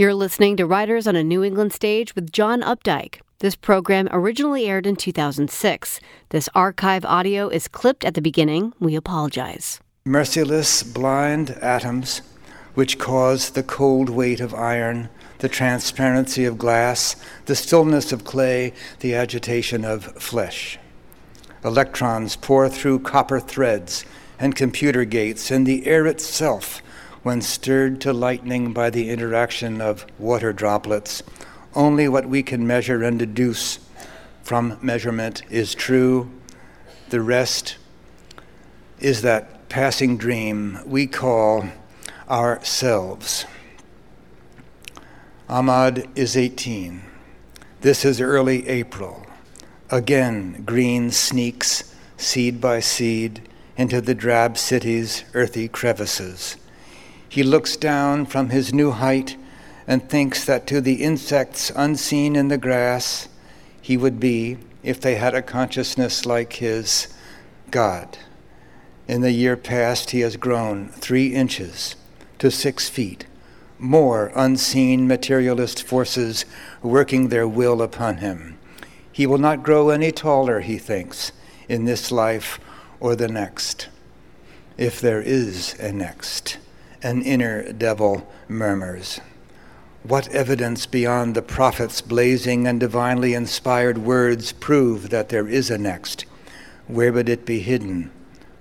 You're listening to Writers on a New England Stage with John Updike. This program originally aired in 2006. This archive audio is clipped at the beginning. We apologize. Merciless, blind atoms which cause the cold weight of iron, the transparency of glass, the stillness of clay, the agitation of flesh. Electrons pour through copper threads and computer gates, and the air itself, when stirred to lightning by the interaction of water droplets, only what we can measure and deduce from measurement is true. The rest is that passing dream we call ourselves. Ahmad is 18. This is early April. Again, green sneaks, seed by seed, into the drab city's earthy crevices. He looks down from his new height and thinks that to the insects unseen in the grass, he would be, if they had a consciousness like his, God. In the year past, he has grown three inches to six feet, more unseen materialist forces working their will upon him. He will not grow any taller, he thinks, in this life or the next. If there is a next, an inner devil murmurs. What evidence beyond the prophet's blazing and divinely inspired words prove that there is a next? Where would it be hidden?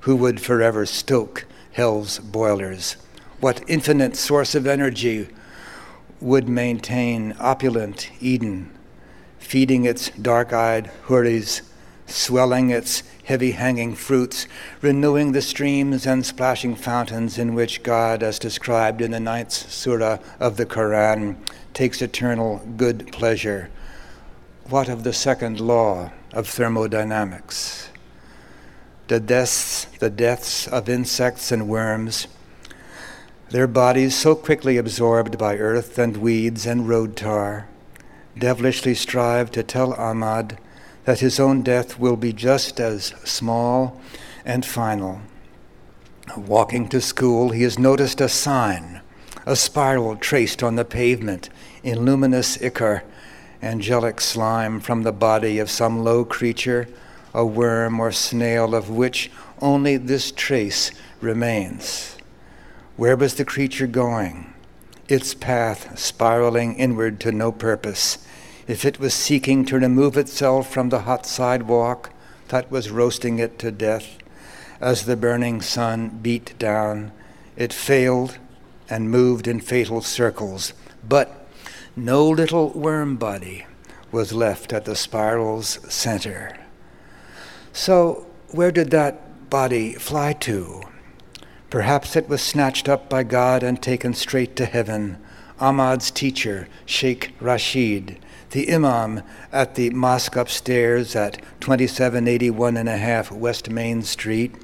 Who would forever stoke hell's boilers? What infinite source of energy would maintain opulent Eden, feeding its dark eyed houris, swelling its heavy hanging fruits, renewing the streams and splashing fountains in which God, as described in the ninth surah of the Quran, takes eternal good pleasure. What of the second law of thermodynamics? The deaths, the deaths of insects and worms, their bodies so quickly absorbed by earth and weeds and road tar, devilishly strive to tell Ahmad that his own death will be just as small and final. Walking to school, he has noticed a sign, a spiral traced on the pavement in luminous ichor, angelic slime from the body of some low creature, a worm or snail of which only this trace remains. Where was the creature going? Its path spiraling inward to no purpose if it was seeking to remove itself from the hot sidewalk that was roasting it to death, as the burning sun beat down, it failed and moved in fatal circles. But no little worm body was left at the spiral's center. So, where did that body fly to? Perhaps it was snatched up by God and taken straight to heaven. Ahmad's teacher, Sheikh Rashid, the imam at the mosque upstairs at 2781 and a half West Main Street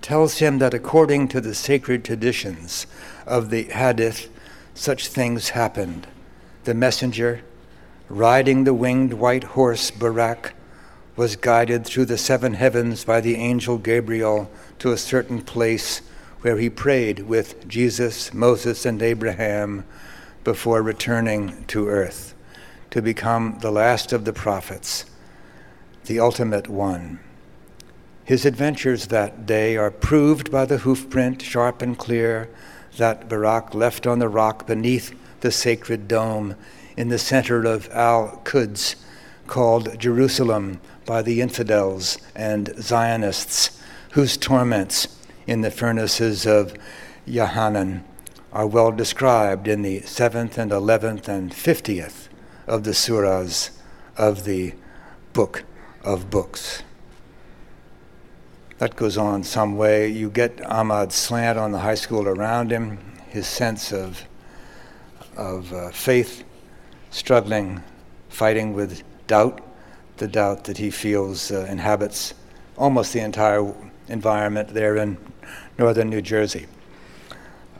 tells him that according to the sacred traditions of the Hadith, such things happened. The messenger, riding the winged white horse Buraq, was guided through the seven heavens by the angel Gabriel to a certain place where he prayed with Jesus, Moses, and Abraham before returning to earth to become the last of the prophets, the ultimate one. His adventures that day are proved by the hoofprint, sharp and clear, that Buraq left on the rock beneath the sacred dome in the center of Al Quds, called Jerusalem by the infidels and Zionists, whose torments in the furnaces of Yahanan are well described in the 7th and 11th and 50th of the surahs of the book of books. That goes on some way. You get Ahmad's slant on the high school around him, his sense of, of uh, faith, struggling, fighting with doubt, the doubt that he feels uh, inhabits almost the entire environment there in northern New Jersey.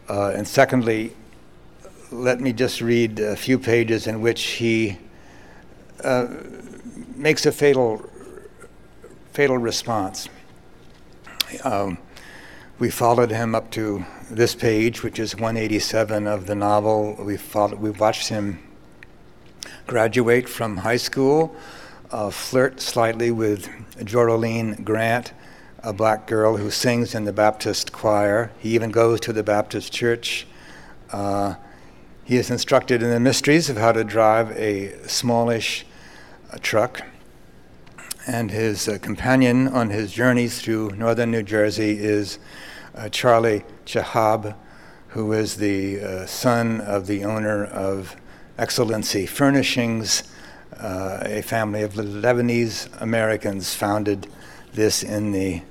Uh, and secondly, let me just read a few pages in which he uh, makes a fatal, fatal response. Um, we followed him up to this page, which is 187 of the novel, we followed, we watched him graduate from high school, uh, flirt slightly with Joryleen Grant, a black girl who sings in the Baptist choir. He even goes to the Baptist church. Uh, he is instructed in the mysteries of how to drive a smallish uh, truck. And his uh, companion on his journeys through northern New Jersey is uh, Charlie Chehab, who is the uh, son of the owner of Excellency Furnishings, uh, a family of Lebanese Americans founded this in the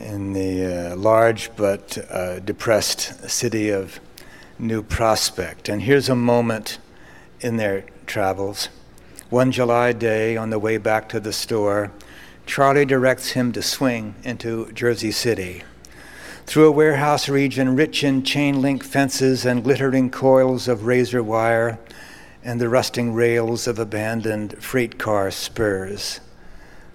in the uh, large but depressed city of New Prospect. And here's a moment in their travels. One July day, on the way back to the store, Charlie directs him to swing into Jersey City. Through a warehouse region rich in chain link fences and glittering coils of razor wire and the rusting rails of abandoned freight car spurs.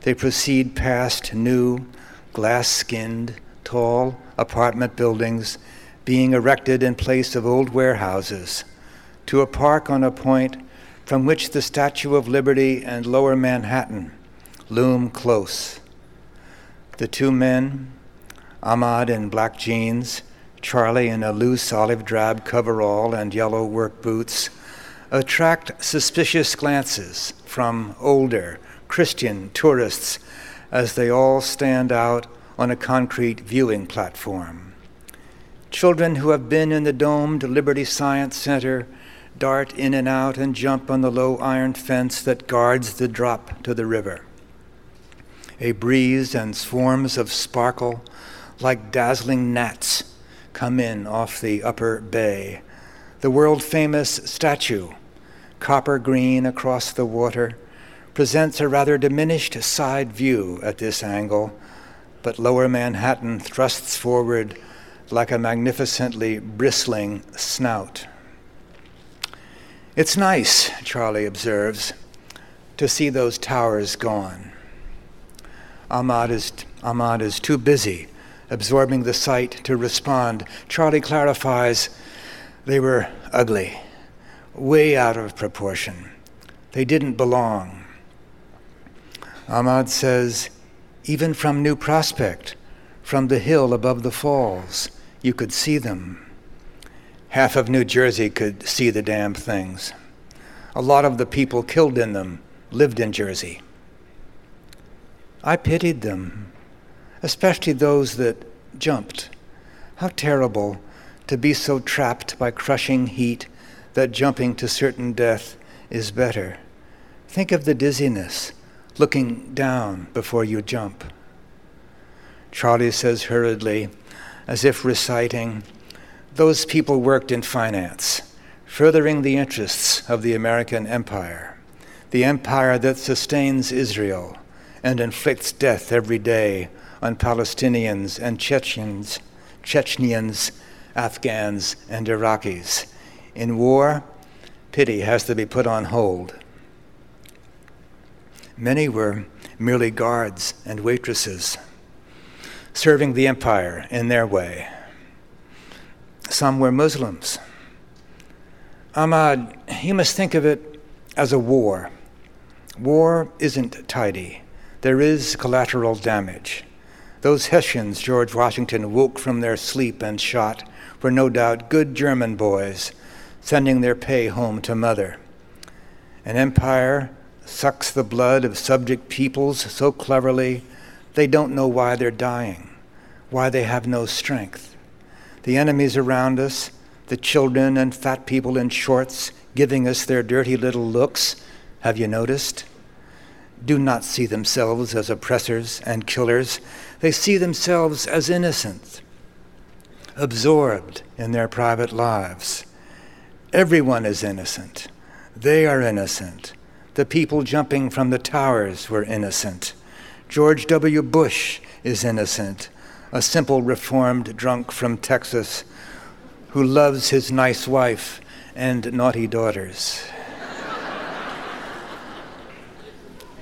They proceed past new, glass skinned, tall apartment buildings being erected in place of old warehouses to a park on a point from which the Statue of Liberty and Lower Manhattan loom close. The two men, Ahmad in black jeans, Charlie in a loose olive drab coverall and yellow work boots, attract suspicious glances from older Christian tourists as they all stand out on a concrete viewing platform. Children who have been in the domed Liberty Science Center dart in and out and jump on the low iron fence that guards the drop to the river. A breeze and swarms of sparkle like dazzling gnats, come in off the upper bay. The world famous statue, copper green across the water, presents a rather diminished side view at this angle, but lower Manhattan thrusts forward like a magnificently bristling snout. It's nice, Charlie observes, to see those towers gone. Ahmad is, Ahmad is too busy absorbing the sight to respond. Charlie clarifies they were ugly, way out of proportion. They didn't belong. Ahmad says, even from New Prospect, from the hill above the falls, you could see them. Half of New Jersey could see the damn things. A lot of the people killed in them lived in Jersey. I pitied them especially those that jumped. How terrible to be so trapped by crushing heat that jumping to certain death is better. Think of the dizziness, looking down before you jump. Charlie says hurriedly, as if reciting, Those people worked in finance, furthering the interests of the American empire, the empire that sustains Israel and inflicts death every day on Palestinians and Chechens, Chechens, Afghans, and Iraqis. In war, pity has to be put on hold. Many were merely guards and waitresses, serving the empire in their way. Some were Muslims. Ahmad, you must think of it as a war. War isn't tidy, there is collateral damage. Those Hessians George Washington woke from their sleep and shot were no doubt good German boys, sending their pay home to mother. An empire sucks the blood of subject peoples so cleverly they don't know why they're dying, why they have no strength. The enemies around us, the children and fat people in shorts giving us their dirty little looks, have you noticed? Do not see themselves as oppressors and killers they see themselves as innocent, absorbed in their private lives. Everyone is innocent. They are innocent. The people jumping from the towers were innocent. George W. Bush is innocent, a simple reformed drunk from Texas who loves his nice wife and naughty daughters.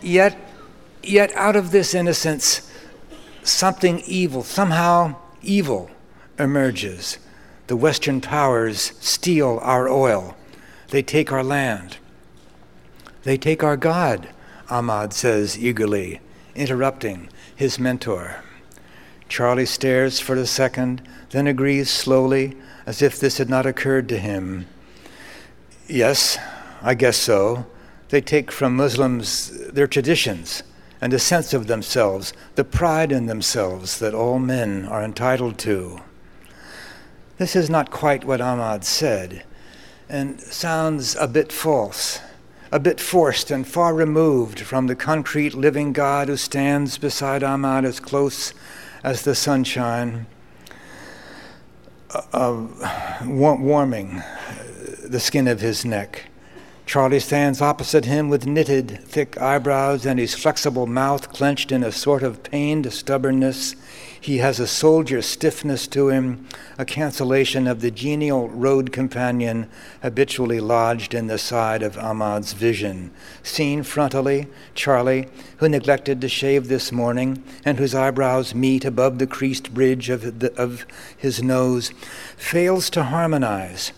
yet, yet out of this innocence, something evil, somehow evil, emerges. The Western powers steal our oil. They take our land. They take our God, Ahmad says eagerly, interrupting his mentor. Charlie stares for a second, then agrees slowly, as if this had not occurred to him. Yes, I guess so. They take from Muslims their traditions and a sense of themselves, the pride in themselves that all men are entitled to. This is not quite what Ahmad said, and sounds a bit false, a bit forced and far removed from the concrete living God who stands beside Ahmad as close as the sunshine, uh, warming the skin of his neck. Charlie stands opposite him with knitted, thick eyebrows and his flexible mouth clenched in a sort of pained stubbornness. He has a soldier stiffness to him, a cancellation of the genial road companion habitually lodged in the side of Ahmad's vision. Seen frontally, Charlie, who neglected to shave this morning and whose eyebrows meet above the creased bridge of, the, of his nose, fails to harmonize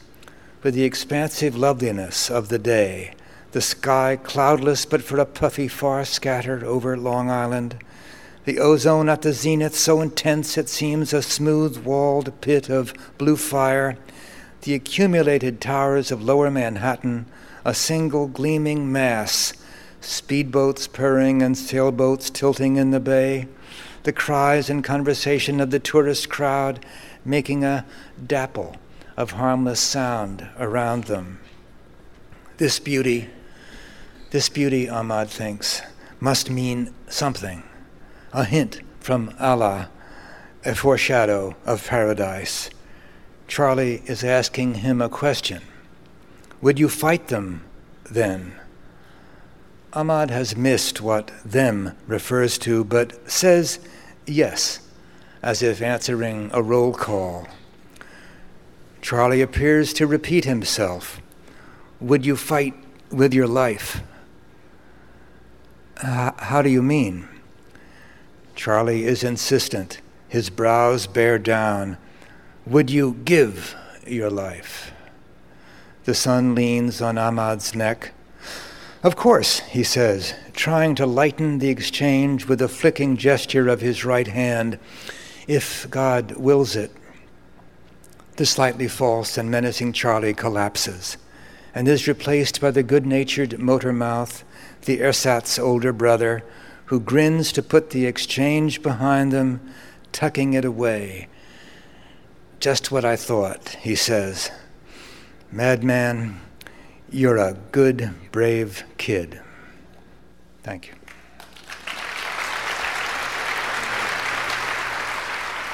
with the expansive loveliness of the day, the sky cloudless but for a puffy far scattered over Long Island, the ozone at the zenith so intense it seems a smooth walled pit of blue fire, the accumulated towers of lower Manhattan, a single gleaming mass, speedboats purring and sailboats tilting in the bay, the cries and conversation of the tourist crowd making a dapple of harmless sound around them. This beauty, this beauty, Ahmad thinks, must mean something a hint from Allah, a foreshadow of paradise. Charlie is asking him a question Would you fight them then? Ahmad has missed what them refers to, but says yes, as if answering a roll call. Charlie appears to repeat himself. Would you fight with your life? Uh, how do you mean? Charlie is insistent. His brows bear down. Would you give your life? The sun leans on Ahmad's neck. Of course, he says, trying to lighten the exchange with a flicking gesture of his right hand, if God wills it. The slightly false and menacing Charlie collapses and is replaced by the good natured motor mouth, the ersatz older brother, who grins to put the exchange behind them, tucking it away. Just what I thought, he says. Madman, you're a good, brave kid. Thank you.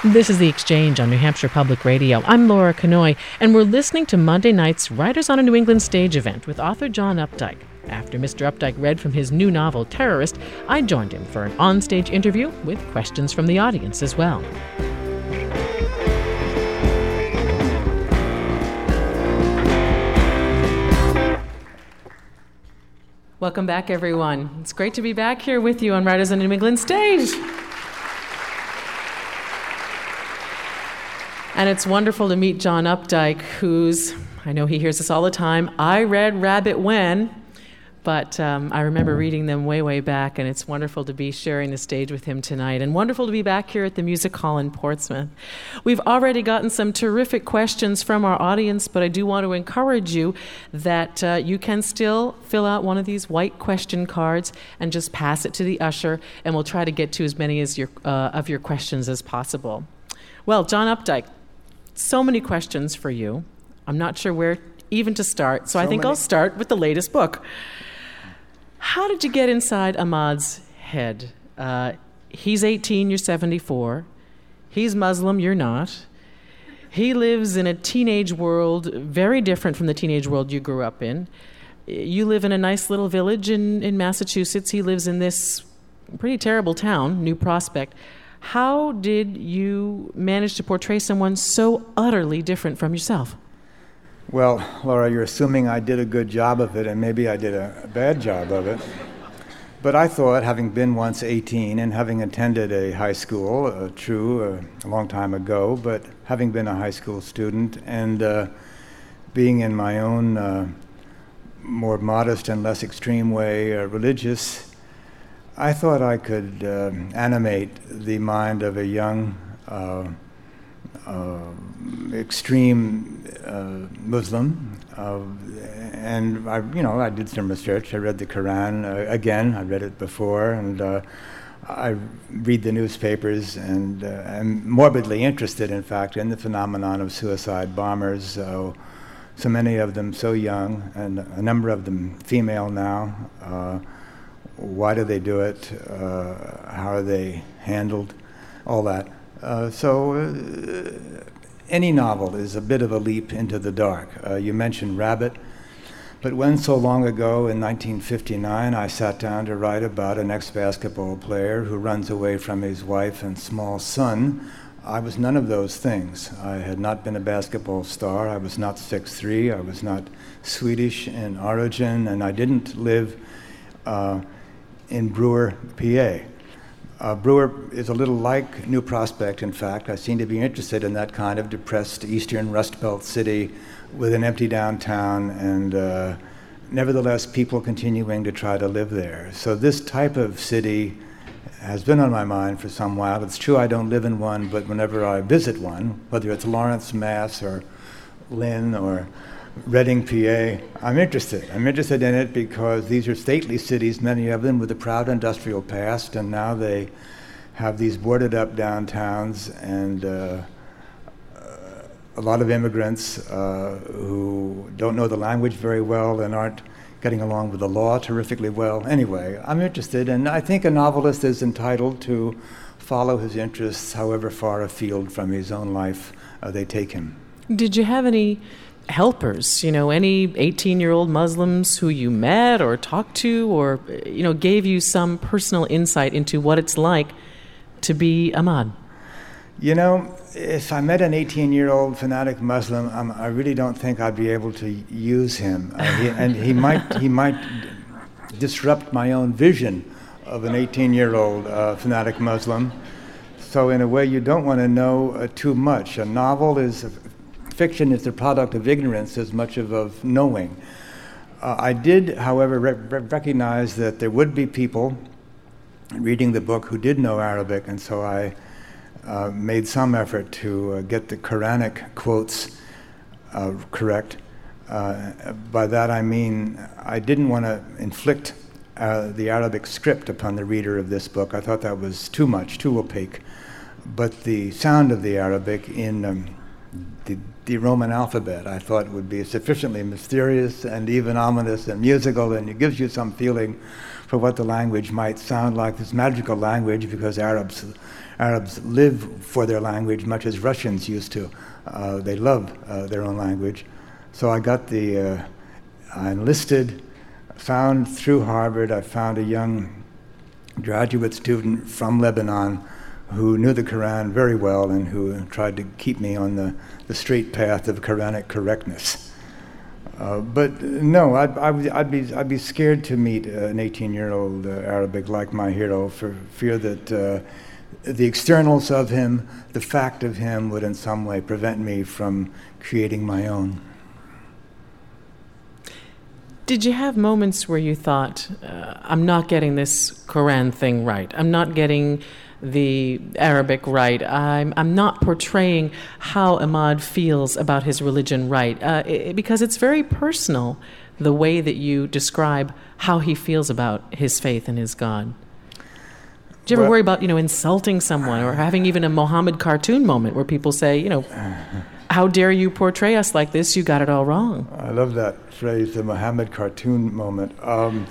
This is The Exchange on New Hampshire Public Radio. I'm Laura Knoy, and we're listening to Monday night's Writers on a New England Stage event with author John Updike. After Mr. Updike read from his new novel, Terrorist, I joined him for an onstage interview with questions from the audience as well. Welcome back, everyone. It's great to be back here with you on Writers on a New England Stage. And it's wonderful to meet John Updike, who's, I know he hears this all the time. I read Rabbit Run, but um, I remember reading them way, way back, and it's wonderful to be sharing the stage with him tonight, and wonderful to be back here at the Music Hall in Portsmouth. We've already gotten some terrific questions from our audience, but I do want to encourage you that uh, you can still fill out one of these white question cards and just pass it to the usher, and we'll try to get to as many as your, uh, of your questions as possible. Well, John Updike, so many questions for you. I'm not sure where even to start, so, so I think many. I'll start with the latest book. How did you get inside Ahmad's head? Uh, he's 18, you're 74. He's Muslim, you're not. He lives in a teenage world very different from the teenage world you grew up in. You live in a nice little village in, in Massachusetts. He lives in this pretty terrible town, New Prospect. How did you manage to portray someone so utterly different from yourself? Well, Laura, you're assuming I did a good job of it, and maybe I did a, bad job of it. But I thought, having been once 18 and having attended a high school, uh, true, uh, a long time ago, but having been a high school student and uh, being in my own uh, more modest and less extreme way uh, religious, I thought I could uh, animate the mind of a young, extreme Muslim uh, and I, you know, I did some research. I read the Quran uh, again. I read it before, and uh, I read the newspapers, and uh, I'm morbidly interested, in fact, in the phenomenon of suicide bombers. So, so many of them so young, and a number of them female now. Uh, why do they do it? Uh, how are they handled? All that. so any novel is a bit of a leap into the dark. Uh, you mentioned Rabbit, but when so long ago in 1959 I sat down to write about an ex basketball player who runs away from his wife and small son, I was none of those things. I had not been a basketball star, I was not 6'3, I was not Swedish in origin, and I didn't live uh, in Brewer, PA. Uh, Brewer is a little like New Prospect, in fact. I seem to be interested in that kind of depressed eastern Rust Belt city with an empty downtown and uh, nevertheless people continuing to try to live there. So, this type of city has been on my mind for some while. It's true I don't live in one, but whenever I visit one, whether it's Lawrence, Mass., or Lynn, or Reading, PA. I'm interested. I'm interested in it because these are stately cities, many of them with a proud industrial past, and now they have these boarded up downtowns and uh, a lot of immigrants uh, who don't know the language very well and aren't getting along with the law terrifically well. Anyway, I'm interested, and I think a novelist is entitled to follow his interests however far afield from his own life uh, they take him. Did you have any helpers, you know, any 18 year old Muslims who you met or talked to or, you know, gave you some personal insight into what it's like to be Ahmad? You know, if I met an 18 year old fanatic Muslim, um, I really don't think I'd be able to use him. Uh, he, and he might, he might disrupt my own vision of an 18 year old uh, fanatic Muslim. So, in a way, you don't want to know uh, too much. A novel is fiction is the product of ignorance as much of, of knowing. Uh, I did, however, re- recognize that there would be people reading the book who did know Arabic, and so I uh, made some effort to uh, get the Quranic quotes uh, correct. Uh, by that I mean I didn't want to inflict uh, the Arabic script upon the reader of this book. I thought that was too much, too opaque. But the sound of the Arabic in um, the Roman alphabet. I thought would be sufficiently mysterious and even ominous and musical, and it gives you some feeling for what the language might sound like. This magical language, because Arabs, Arabs live for their language much as Russians used to. Uh, they love uh, their own language. So I got the, uh, I enlisted, found through Harvard, I found a young graduate student from Lebanon who knew the Quran very well and who tried to keep me on the, the straight path of Quranic correctness. Uh, but no, I'd, I'd, be, I'd be scared to meet an 18 year old uh, Arabic like my hero for fear that uh, the externals of him, the fact of him, would in some way prevent me from creating my own. Did you have moments where you thought, uh, I'm not getting this Quran thing right? I'm not getting the Arabic right. I'm, I'm not portraying how Ahmad feels about his religion right, uh, it, because it's very personal, the way that you describe how he feels about his faith and his God. Do you ever well, worry about, you know, insulting someone or having even a Mohammed cartoon moment where people say, you know, how dare you portray us like this? You got it all wrong. I love that phrase, the Mohammed cartoon moment. Um,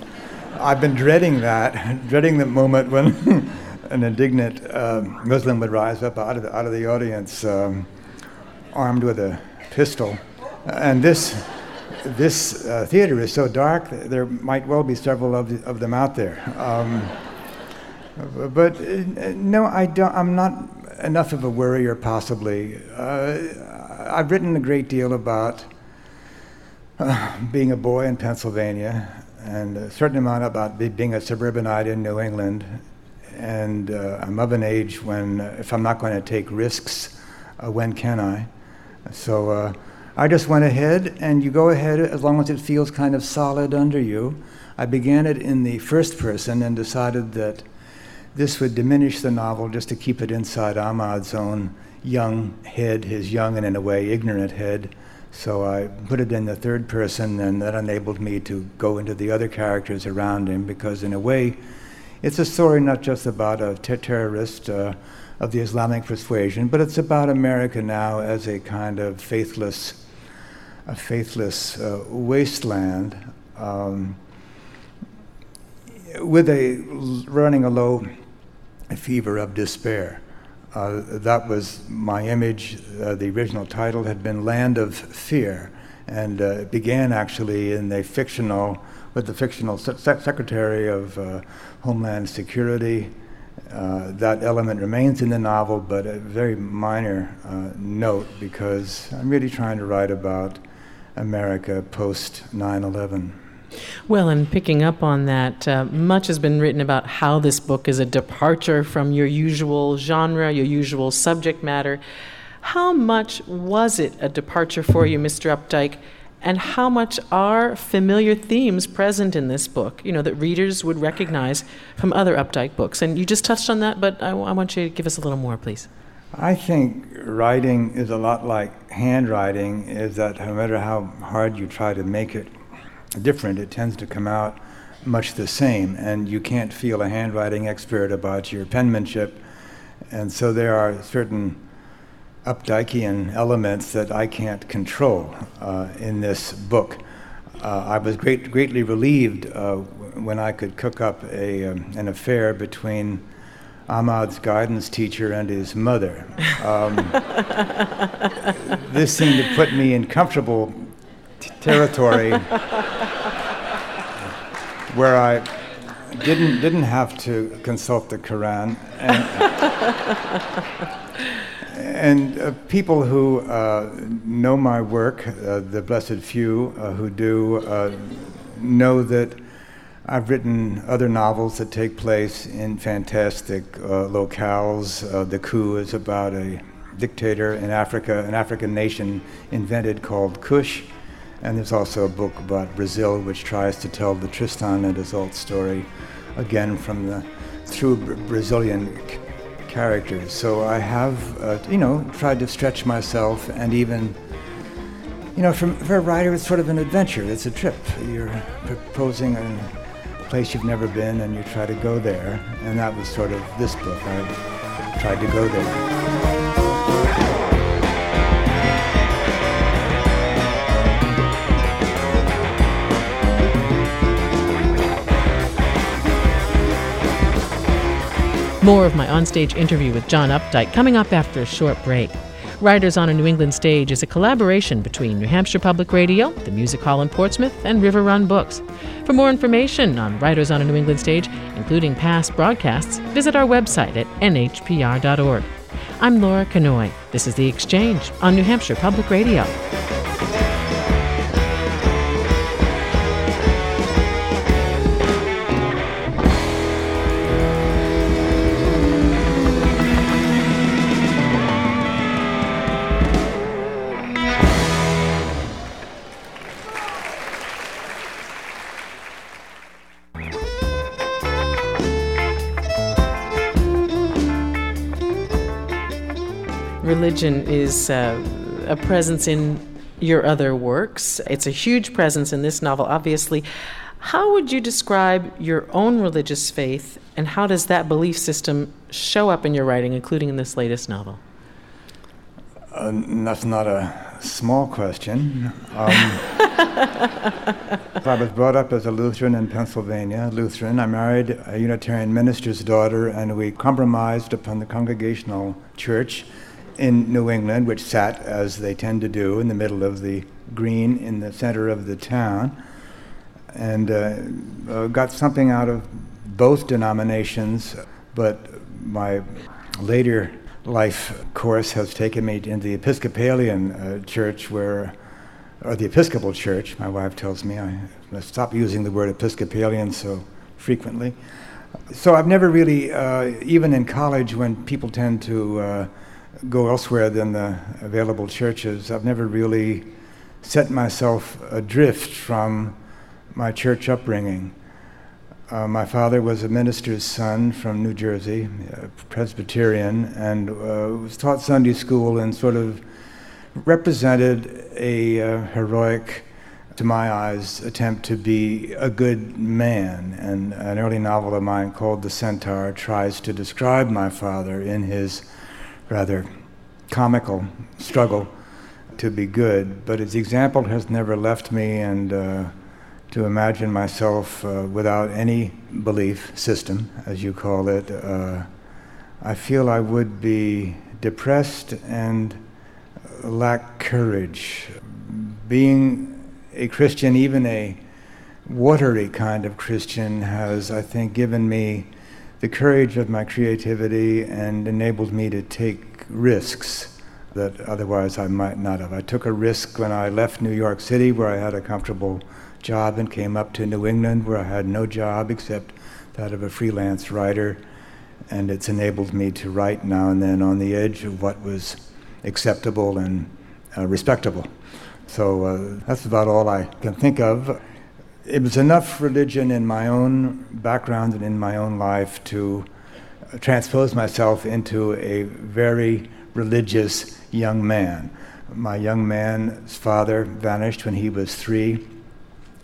I've been dreading that, dreading the moment when an indignant uh, Muslim would rise up out of the, out of the audience um, armed with a pistol. And this, this uh, theater is so dark, there might well be several of, the, of them out there. Um, but uh, no, I don't, I'm not enough of a worrier, possibly. Uh, I've written a great deal about uh, being a boy in Pennsylvania and a certain amount about being a suburbanite in New England. And uh, I'm of an age when, uh, if I'm not going to take risks, uh, when can I? So uh, I just went ahead, and you go ahead as long as it feels kind of solid under you. I began it in the first person and decided that this would diminish the novel just to keep it inside Ahmad's own young head, his young and in a way ignorant head. So I put it in the third person, and that enabled me to go into the other characters around him because, in a way, it's a story not just about a ter- terrorist uh, of the Islamic persuasion, but it's about America now as a kind of faithless, a faithless uh, wasteland. Um, with a running a low fever of despair. Uh, that was my image. Uh, the original title had been Land of Fear, and uh, it began actually in the fictional, with the fictional se- Secretary of uh, Homeland Security. Uh, that element remains in the novel, but a very minor uh, note because I'm really trying to write about America post 9 11. Well, and picking up on that, uh, much has been written about how this book is a departure from your usual genre, your usual subject matter. How much was it a departure for you, Mr. Updike? And how much are familiar themes present in this book, you know, that readers would recognize from other Updike books? And you just touched on that, but I want you to give us a little more, please. I think writing is a lot like handwriting, is that no matter how hard you try to make it different, it tends to come out much the same, and you can't feel a handwriting expert about your penmanship. And so there are certain Updikean elements that I can't control uh, in this book. Uh, I was great, greatly relieved uh, when I could cook up a, um, an affair between Ahmad's guidance teacher and his mother. Um, this seemed to put me in comfortable t- territory where I didn't didn't have to consult the Quran and, and uh, people who uh, know my work, uh, the blessed few uh, who do, uh, know that I've written other novels that take place in fantastic locales. the coup is about a dictator in Africa, an African nation invented called Kush and there's also a book about Brazil, which tries to tell the Tristan and Isolde story, again from the through Brazilian characters. So I have, uh, you know, tried to stretch myself, and even, you know, for, for a writer, it's sort of an adventure. It's a trip. You're proposing a place you've never been, and you try to go there. And that was sort of this book. I tried to go there. More of my onstage interview with John Updike coming up after a short break. Writers on a New England Stage is a collaboration between New Hampshire Public Radio, the Music Hall in Portsmouth, and River Run Books. For more information on Writers on a New England Stage, including past broadcasts, visit our website at nhpr.org. I'm Laura Knoy. This is The Exchange on New Hampshire Public Radio. Religion is uh, a presence in your other works. It's a huge presence in this novel, obviously. How would you describe your own religious faith, and how does that belief system show up in your writing, including in this latest novel? Uh, that's not a small question. Um, I was brought up as a Lutheran in Pennsylvania, Lutheran. I married a Unitarian minister's daughter, and we compromised upon the Congregational Church in New England, which sat, as they tend to do, in the middle of the green in the center of the town, and uh, uh, got something out of both denominations. But my later life course has taken me into the Episcopalian uh, church, where or the Episcopal Church. My wife tells me I must stop using the word Episcopalian so frequently. So I've never really, uh, even in college, when people tend to uh, go elsewhere than the available churches, I've never really set myself adrift from my church upbringing. Uh, my father was a minister's son from New Jersey, Presbyterian, and uh, was taught Sunday school and sort of represented a uh, heroic, to my eyes, attempt to be a good man. And an early novel of mine called The Centaur tries to describe my father in his rather comical struggle to be good. But his example has never left me, and uh, to imagine myself uh, without any belief system, as you call it, uh, I feel I would be depressed and lack courage. Being a Christian, even a watery kind of Christian, has, I think, given me the courage of my creativity and enabled me to take risks that otherwise I might not have. I took a risk when I left New York City, where I had a comfortable job, and came up to New England, where I had no job except that of a freelance writer. And it's enabled me to write now and then on the edge of what was acceptable and uh, respectable. So uh, that's about all I can think of. It was enough religion in my own background and in my own life to transpose myself into a very religious young man. My young man's father vanished when he was three.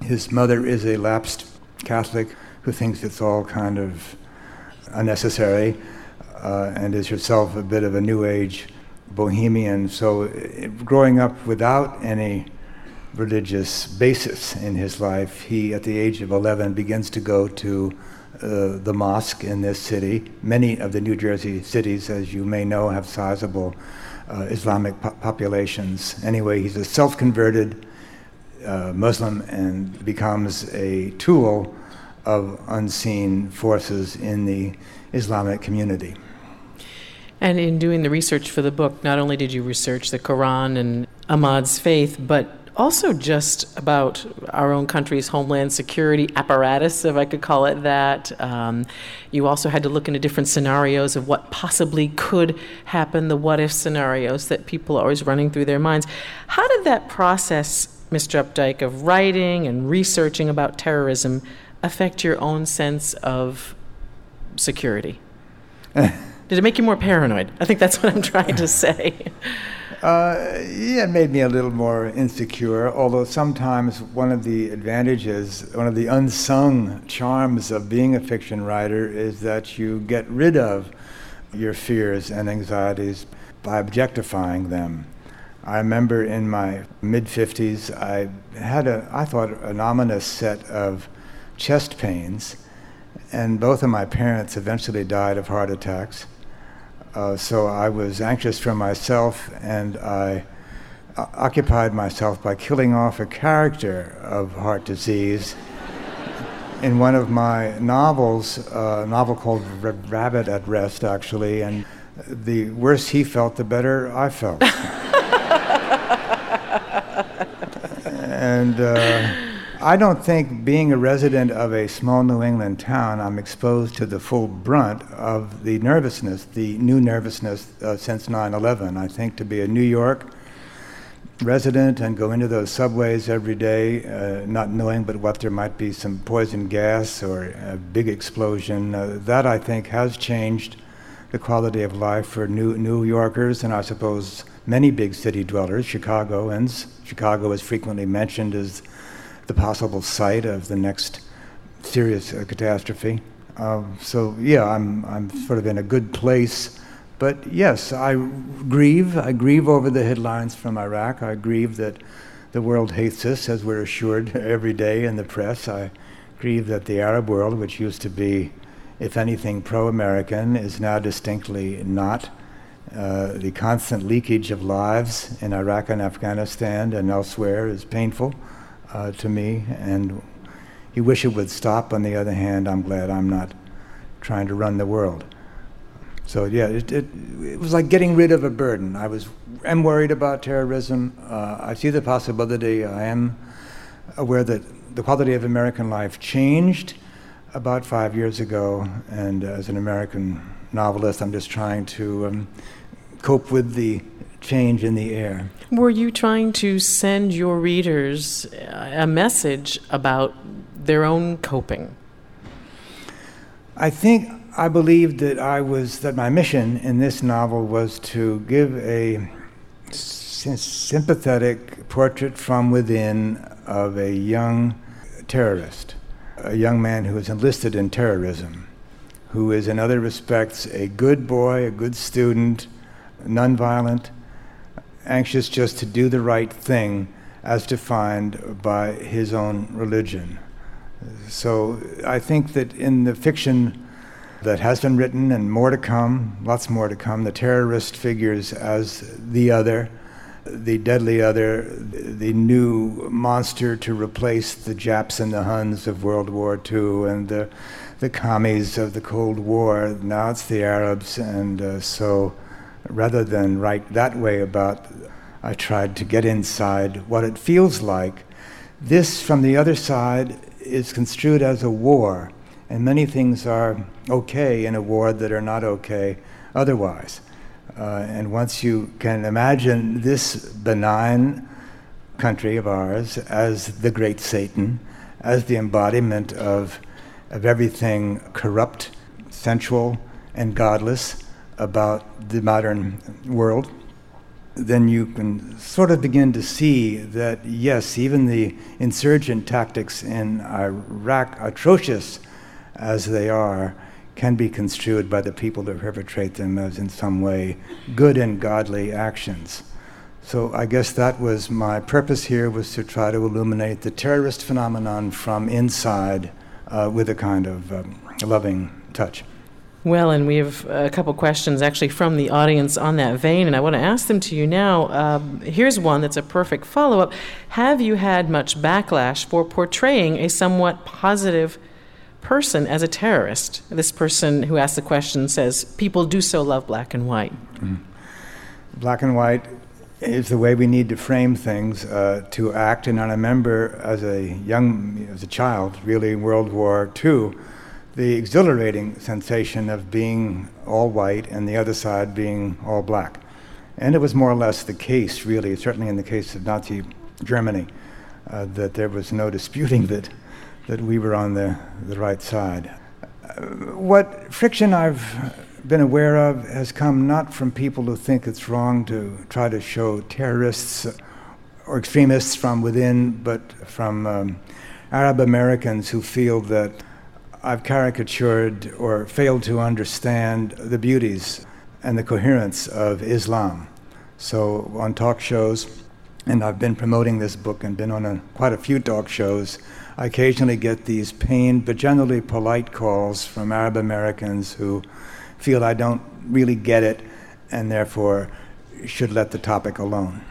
His mother is a lapsed Catholic who thinks it's all kind of unnecessary uh, and is herself a bit of a New Age bohemian. So, growing up without any religious basis in his life, he, at the age of 11, begins to go to uh, the mosque in this city. Many of the New Jersey cities, as you may know, have sizable uh, Islamic po- populations. Anyway, he's a self converted uh, Muslim and becomes a tool of unseen forces in the Islamic community. And in doing the research for the book, not only did you research the Quran and Ahmad's faith, but also just about our own country's homeland security apparatus, if I could call it that. Um, you also had to look into different scenarios of what possibly could happen, the what if scenarios that people are always running through their minds. How did that process, Mr. Updike, of writing and researching about terrorism affect your own sense of security? Did it make you more paranoid? I think that's what I'm trying to say. Uh, yeah, it made me a little more insecure, although sometimes one of the advantages, one of the unsung charms of being a fiction writer is that you get rid of your fears and anxieties by objectifying them. I remember in my mid 50s, I had a, I thought, an ominous set of chest pains, and both of my parents eventually died of heart attacks. Uh, so I was anxious for myself, and I uh, occupied myself by killing off a character of heart disease in one of my novels, uh, a novel called R- Rabbit at Rest, actually, and the worse he felt, the better I felt. and uh, I don't think being a resident of a small New England town, I'm exposed to the full brunt of the nervousness, the new nervousness uh, since 9 11. I think to be a New York resident and go into those subways every day, uh, not knowing but what there might be some poison gas or a big explosion, uh, that I think has changed the quality of life for New, New Yorkers and I suppose many big city dwellers, Chicagoans. Chicago is frequently mentioned as the possible site of the next serious uh, catastrophe. Uh, so yeah, I'm I'm sort of in a good place. But yes, I grieve. I grieve over the headlines from Iraq. I grieve that the world hates us, as we're assured every day in the press. I grieve that the Arab world, which used to be, if anything, pro-American, is now distinctly not. Uh, the constant leakage of lives in Iraq and Afghanistan and elsewhere is painful uh, to me, and you wish it would stop. On the other hand, I'm glad I'm not trying to run the world. So yeah, it, it, it, was like getting rid of a burden. I was am worried about terrorism. Uh, I see the possibility. I am aware that the quality of American life changed about five years ago, and as an American novelist, I'm just trying to um, cope with the change in the air. Were you trying to send your readers a message about their own coping? I think I believed that I was that my mission in this novel was to give a sympathetic portrait from within of a young terrorist, a young man who was enlisted in terrorism, who is in other respects a good boy, a good student, nonviolent, anxious just to do the right thing as defined by his own religion. So I think that in the fiction that has been written and more to come, lots more to come, the terrorist figures as the other, the deadly other, the new monster to replace the Japs and the Huns of World War II and the, the commies of the Cold War. Now it's the Arabs, and uh, so rather than write that way about, I tried to get inside what it feels like. This, from the other side, is construed as a war, and many things are okay in a war that are not okay otherwise. Uh, and once you can imagine this benign country of ours as the great Satan, as the embodiment of, of everything corrupt, sensual, and godless, about the modern world, then you can sort of begin to see that, yes, even the insurgent tactics in Iraq, atrocious as they are, can be construed by the people that perpetrate them as in some way good and godly actions. So I guess that was my purpose here was to try to illuminate the terrorist phenomenon from inside uh, with a kind of um, loving touch. Well, and we have a couple questions actually from the audience on that vein, and I want to ask them to you now. Um, here's one that's a perfect follow up. Have you had much backlash for portraying a somewhat positive person as a terrorist? This person who asked the question says, People do so love black and white. Mm. Black and white is the way we need to frame things uh, to act. And I remember as a young, as a child, really, World War II the exhilarating sensation of being all white and the other side being all black. And it was more or less the case, really, certainly in the case of Nazi Germany, uh, that there was no disputing that, that we were on the, the right side. Uh, what friction I've been aware of has come not from people who think it's wrong to try to show terrorists or extremists from within, but from um, Arab Americans who feel that I've caricatured or failed to understand the beauties and the coherence of Islam. So on talk shows, and I've been promoting this book and been on a, quite a few talk shows, I occasionally get these pained but generally polite calls from Arab Americans who feel I don't really get it and therefore should let the topic alone.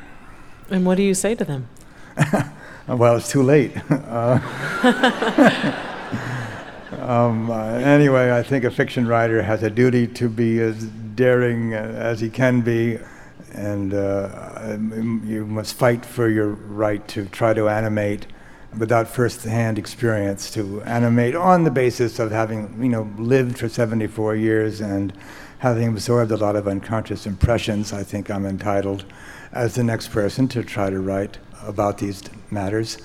And what do you say to them? well, it's too late. Uh, um, uh, anyway, I think a fiction writer has a duty to be as daring as he can be, and uh, um, you must fight for your right to try to animate without first-hand experience, to animate on the basis of having, you know, lived for 74 years and having absorbed a lot of unconscious impressions. I think I'm entitled, as the next person, to try to write about these matters.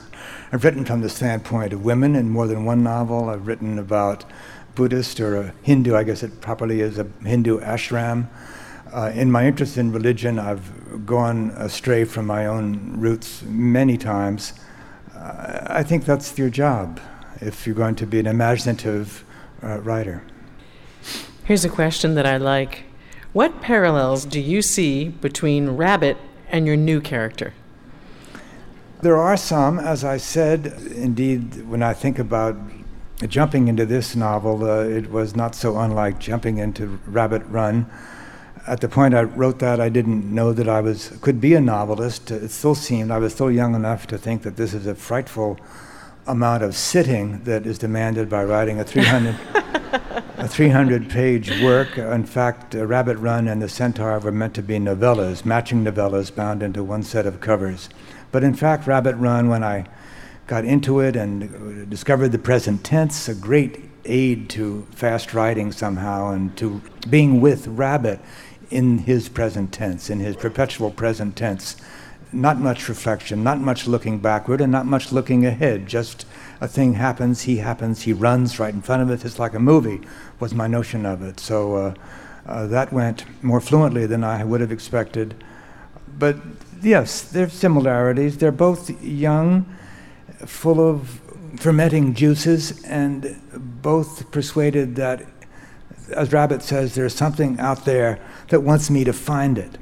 I've written from the standpoint of women in more than one novel. I've written about Buddhist or a Hindu, I guess it properly is a Hindu ashram. Uh, in my interest in religion, I've gone astray from my own roots many times. Uh, I think that's your job if you're going to be an imaginative uh, writer. Here's a question that I like What parallels do you see between Rabbit and your new character? There are some, as I said, indeed, when I think about jumping into this novel, uh, it was not so unlike jumping into Rabbit Run. At the point I wrote that, I didn't know that I was could be a novelist. It still seemed I was still young enough to think that this is a frightful amount of sitting that is demanded by writing a 300 a 300 page work. In fact, Rabbit Run and The Centaur were meant to be novellas, matching novellas bound into one set of covers. But in fact, Rabbit Run, when I got into it and discovered the present tense, a great aid to fast writing somehow and to being with Rabbit in his present tense, in his perpetual present tense. Not much reflection, not much looking backward, and not much looking ahead. Just a thing happens, he happens, he runs right in front of it. It's like a movie, was my notion of it. So uh, uh, that went more fluently than I would have expected. But yes, there's similarities. They're both young, full of fermenting juices, and both persuaded that, as Rabbit says, there's something out there that wants me to find it.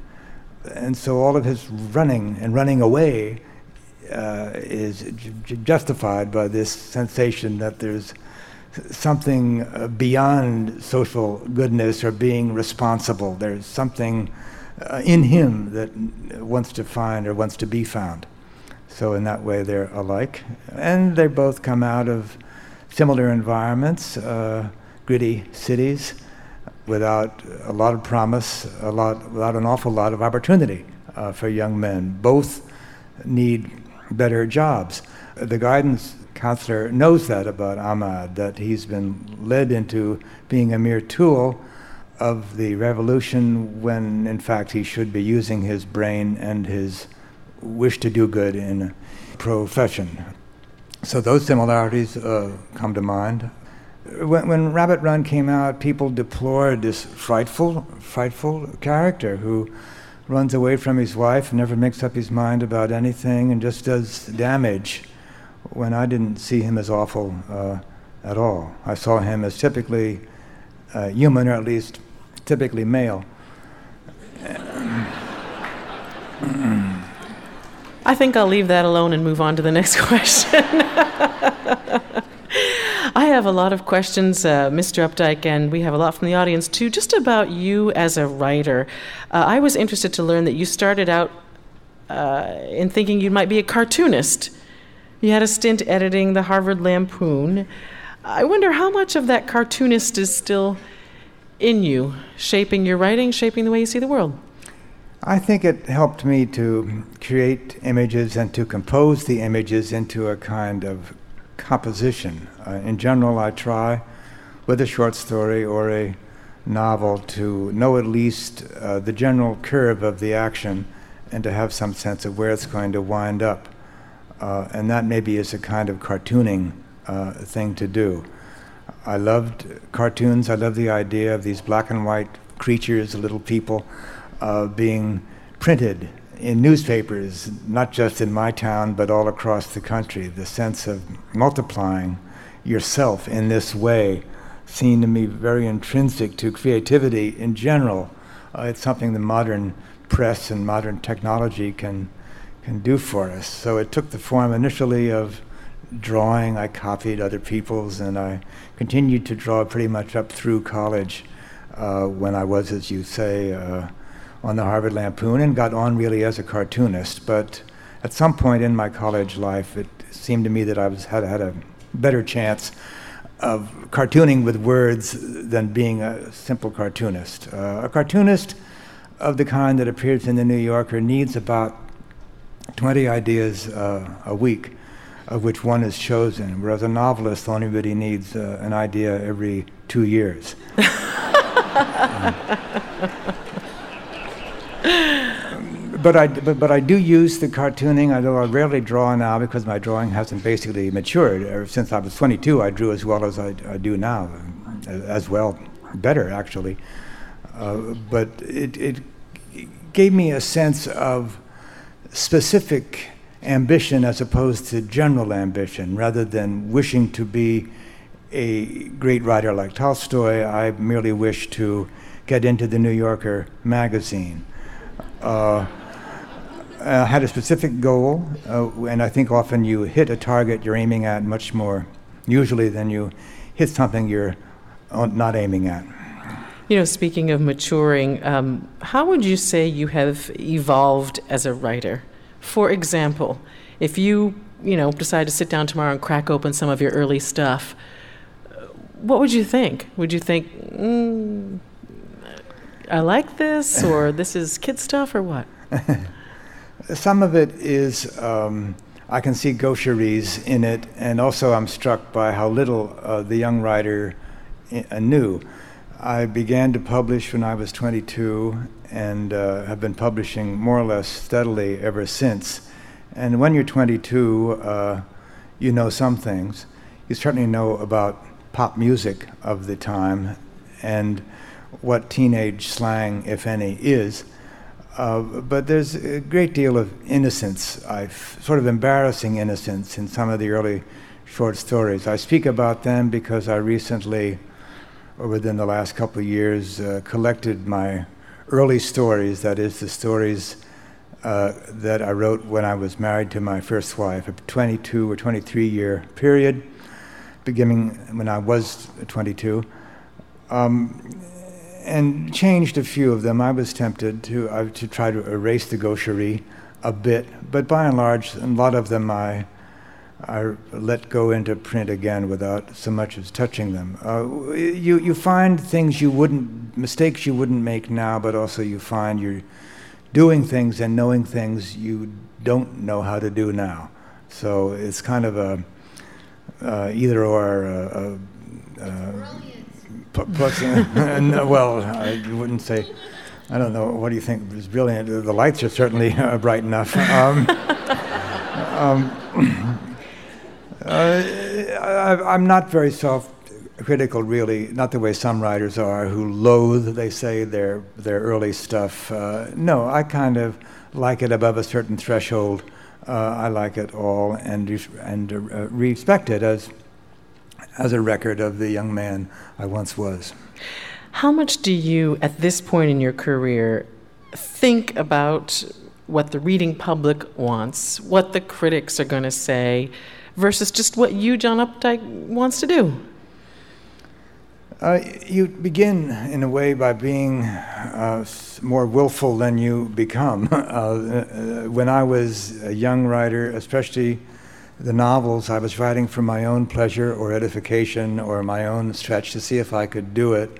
And so all of his running and running away uh, is justified by this sensation that there's something uh, beyond social goodness or being responsible. There's something uh, in him that wants to find or wants to be found. So, in that way, they're alike. And they both come out of similar environments, uh, gritty cities, without a lot of promise, a lot, without an awful lot of opportunity uh, for young men. Both need better jobs. The guidance counselor knows that about Ahmad, that he's been led into being a mere tool of the revolution when, in fact, he should be using his brain and his wish to do good in a profession. So those similarities uh, come to mind. When, when, Rabbit Run came out, people deplored this frightful, frightful character who runs away from his wife, never makes up his mind about anything, and just does damage. When I didn't see him as awful uh, at all, I saw him as typically uh, human, or at least typically male. I think I'll leave that alone and move on to the next question. I have a lot of questions, uh, Mr. Updike, and we have a lot from the audience too, just about you as a writer. Uh, I was interested to learn that you started out uh, in thinking you might be a cartoonist. You had a stint editing the Harvard Lampoon. I wonder how much of that cartoonist is still in you, shaping your writing, shaping the way you see the world. I think it helped me to create images and to compose the images into a kind of composition. Uh, in general, I try with a short story or a novel to know at least uh, the general curve of the action and to have some sense of where it's going to wind up. Uh, and that maybe is a kind of cartooning uh, thing to do. I loved cartoons. I loved the idea of these black and white creatures, little people uh, being printed in newspapers, not just in my town, but all across the country. The sense of multiplying yourself in this way seemed to me very intrinsic to creativity in general. Uh, it's something the modern press and modern technology can, can do for us. So it took the form initially of drawing. I copied other people's, and I continued to draw pretty much up through college uh, when I was, as you say, uh, on the Harvard Lampoon and got on really as a cartoonist. But at some point in my college life, it seemed to me that I was, had, had a better chance of cartooning with words than being a simple cartoonist. Uh, a cartoonist of the kind that appears in the New Yorker needs about 20 ideas uh, a week, of which one is chosen, whereas a novelist only really needs uh, an idea every two years. but I but, but I do use the cartooning, although I rarely draw now because my drawing hasn't basically matured. Ever since I was 22, I drew as well as I, I do now, as well, better actually. Uh, but it, it gave me a sense of specific ambition as opposed to general ambition, rather than wishing to be a great writer like Tolstoy. I merely wish to get into the New Yorker magazine. Uh, uh, had a specific goal, uh, and I think often you hit a target you're aiming at much more usually than you hit something you're not aiming at. You know, speaking of maturing, um, how would you say you have evolved as a writer? For example, if you, you know, decide to sit down tomorrow and crack open some of your early stuff, what would you think? Would you think, mm, I like this, or this is kid stuff, or what? Some of it is, um, I can see gaucheries in it, and also I'm struck by how little uh, the young writer uh, knew. I began to publish when I was 22 and uh, have been publishing more or less steadily ever since. And when you're 22, uh, you know some things. You certainly know about pop music of the time and what teenage slang, if any, is. Uh, but there's a great deal of innocence, I've, sort of embarrassing innocence, in some of the early short stories. I speak about them because I recently, or within the last couple of years, uh, collected my early stories, that is, the stories uh, that I wrote when I was married to my first wife, a 22 or 23 year period, beginning when I was 22, um, and changed a few of them. I was tempted to, uh, to try to erase the gaucherie a bit, but by and large, a lot of them I, I let go into print again without so much as touching them. Uh, you, you find things you wouldn't, mistakes you wouldn't make now, but also you find you're doing things and knowing things you don't know how to do now. So it's kind of a uh, either or. Uh, uh, plus, well, I wouldn't say. I don't know. What do you think is brilliant? The lights are certainly uh, bright enough. Um, um, uh, I, I'm not very self critical, really, not the way some writers are who loathe, they say, their, their early stuff. Uh, no, I kind of like it above a certain threshold. Uh, I like it all and, and uh, respect it as, as a record of the young man I once was. How much do you, at this point in your career, think about what the reading public wants, what the critics are going to say, versus just what you, John Updike, wants to do? Uh, you begin, in a way, by being uh, more willful than you become. Uh, uh, when I was a young writer, especially the novels, I was writing for my own pleasure or edification or my own stretch to see if I could do it,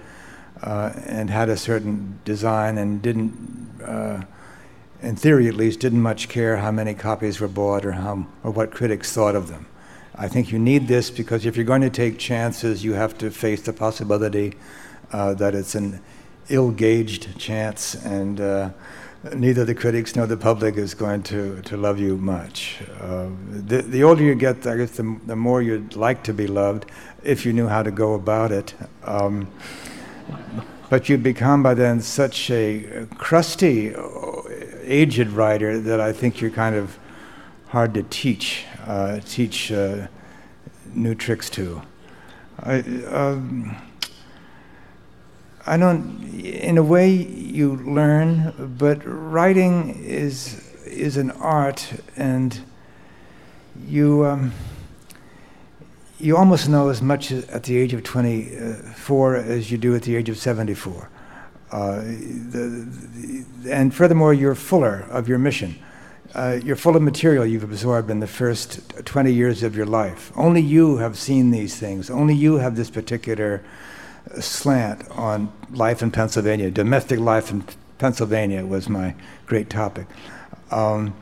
uh, and had a certain design and didn't, uh, in theory at least, didn't much care how many copies were bought or how or what critics thought of them. I think you need this because if you're going to take chances, you have to face the possibility uh, that it's an ill gauged chance, and uh, neither the critics nor the public is going to, to love you much. Uh, the, the older you get, I guess, the, the more you'd like to be loved if you knew how to go about it. Um, but you become by then such a crusty, aged writer that I think you're kind of hard to teach uh, teach uh, new tricks to. I, um, I don't. In a way, you learn, but writing is is an art, and you um, you almost know as much at the age of 24 as you do at the age of 74. Uh, the, the, and furthermore, you're fuller of your mission uh, you're full of material you've absorbed in the first 20 years of your life. Only you have seen these things. Only you have this particular slant on life in Pennsylvania. Domestic life in Pennsylvania was my great topic. Um,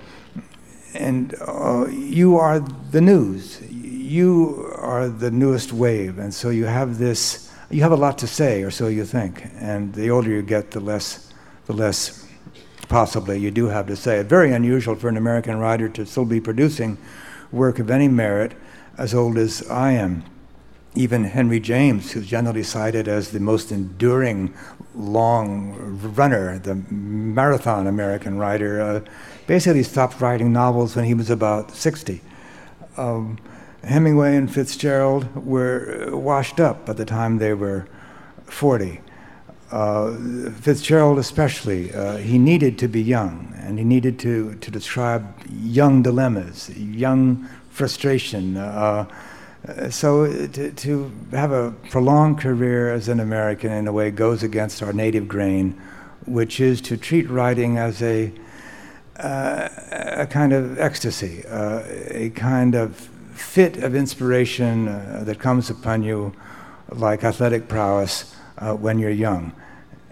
and uh, you are the news. You are the newest wave. And so you have this, you have a lot to say, or so you think. And the older you get, the less, the less possibly you do have to say It's Very unusual for an American writer to still be producing work of any merit as old as I am. Even Henry James, who's generally cited as the most enduring long runner, the marathon American writer, uh, basically stopped writing novels when he was about 60. Um, Hemingway and Fitzgerald were washed up by the time they were 40 uh, Fitzgerald especially, uh, he needed to be young, and he needed to, to describe young dilemmas, young frustration. Uh, so to, to have a prolonged career as an American, in a way, goes against our native grain, which is to treat writing as a, uh, a kind of ecstasy, uh, a kind of fit of inspiration uh, that comes upon you like athletic prowess uh, when you're young.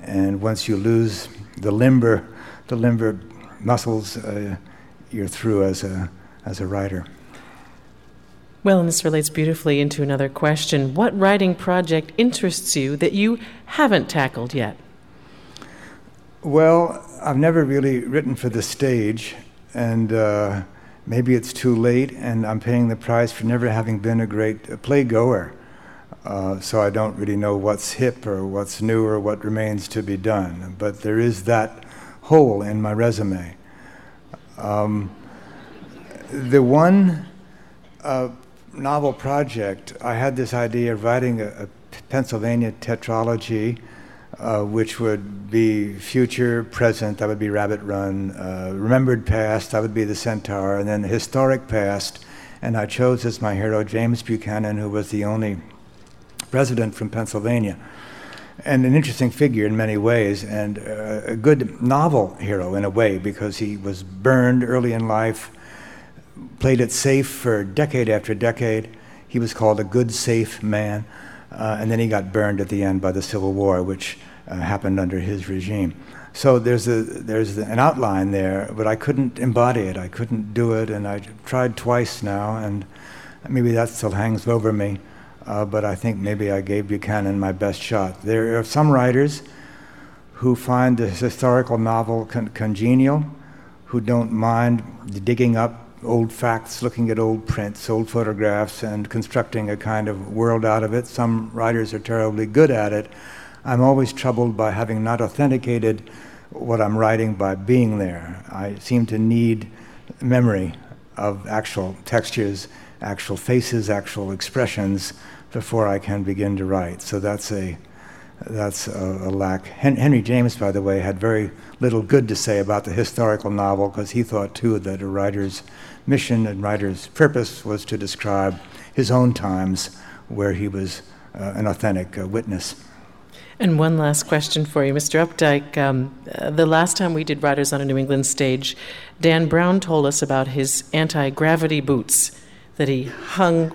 And once you lose the limber, the limber muscles, uh, you're through as a, as a writer. Well, and this relates beautifully into another question. What writing project interests you that you haven't tackled yet? Well, I've never really written for the stage, and uh, maybe it's too late, and I'm paying the price for never having been a great playgoer. Uh, so I don't really know what's hip or what's new or what remains to be done. But there is that hole in my resume. Um, the one uh, novel project, I had this idea of writing a, a Pennsylvania tetralogy, uh, which would be future, present, that would be Rabbit Run, uh, remembered past, that would be the Centaur, and then historic past. And I chose as my hero James Buchanan, who was the only president from Pennsylvania. And an interesting figure in many ways, and uh, a good novel hero in a way, because he was burned early in life played it safe for decade after decade. He was called a good, safe man. Uh, and then he got burned at the end by the Civil War, which uh, happened under his regime. So there's, a, there's an outline there, but I couldn't embody it. I couldn't do it, and I tried twice now, and maybe that still hangs over me. Uh, but I think maybe I gave Buchanan my best shot. There are some writers who find the historical novel con- congenial, who don't mind digging up old facts, looking at old prints, old photographs, and constructing a kind of world out of it. Some writers are terribly good at it. I'm always troubled by having not authenticated what I'm writing by being there. I seem to need memory of actual textures, actual faces, actual expressions before I can begin to write. So that's a that's a, a lack. Hen- Henry James, by the way, had very little good to say about the historical novel because he thought too that a writer's mission and writer's purpose was to describe his own times where he was uh, an authentic uh, witness. And one last question for you, Mr. Updike. Um, uh, the last time we did Writers on a New England stage, Dan Brown told us about his anti gravity boots that he hung,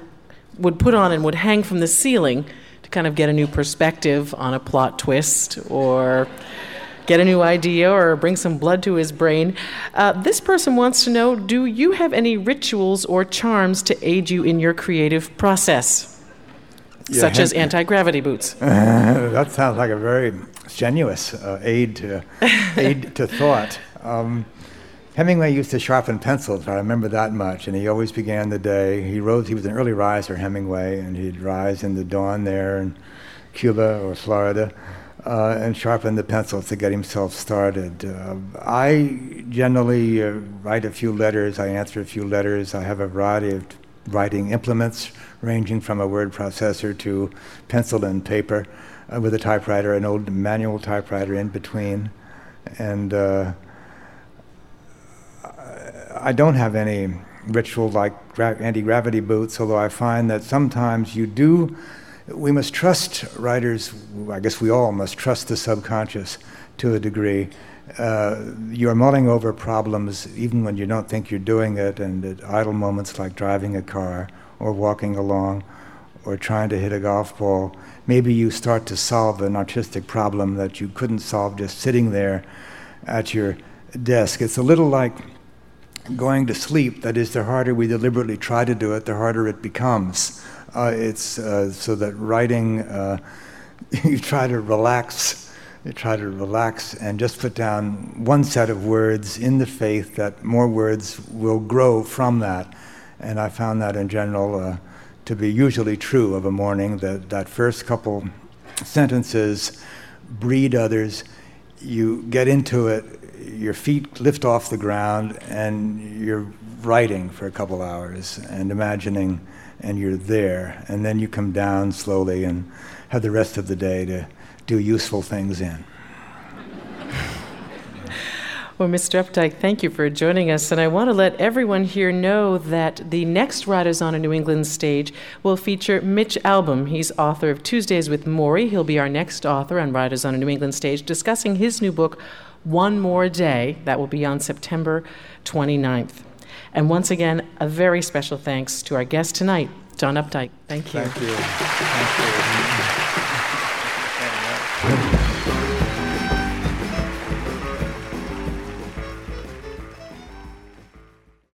would put on and would hang from the ceiling to kind of get a new perspective on a plot twist or get a new idea or bring some blood to his brain. Uh, this person wants to know Do you have any rituals or charms to aid you in your creative process? Yeah, such as anti gravity boots. Uh, that sounds like a very strenuous uh, aid to aid to thought. Um, Hemingway used to sharpen pencils. I remember that much, and he always began the day. He rose. He was an early riser, Hemingway, and he'd rise in the dawn there in Cuba or Florida, uh, and sharpen the pencil to get himself started. Uh, I generally uh, write a few letters, I answer a few letters. I have a variety of writing implements, ranging from a word processor to pencil and paper, uh, with a typewriter, an old manual typewriter in between. And uh, I don't have any ritual like gra- anti gravity boots, although I find that sometimes you do we must trust writers, I guess we all must trust the subconscious to a degree. Uh, you're mulling over problems even when you don't think you're doing it, and at idle moments like driving a car or walking along or trying to hit a golf ball, maybe you start to solve an artistic problem that you couldn't solve just sitting there at your desk. It's a little like going to sleep. That is, the harder we deliberately try to do it, the harder it becomes. Uh, it's uh, so that writing, uh, you try to relax, you try to relax and just put down one set of words in the faith that more words will grow from that. And I found that in general to be usually true of a morning, that that first couple sentences breed others. You get into it, your feet lift off the ground, and you're writing for a couple hours and imagining and you're there. And then you come down slowly and have the rest of the day to do useful things in. Well, Mr. Updike, thank you for joining us. And I want to let everyone here know that the next Writers on a New England stage will feature Mitch Albom. He's author of Tuesdays with Morrie. He'll be our next author on Writers on a New England stage discussing his new book, One More Day. That will be on September 29th. And once again, a very special thanks to our guest tonight, John Updike. Thank you. Thank you. Thank you.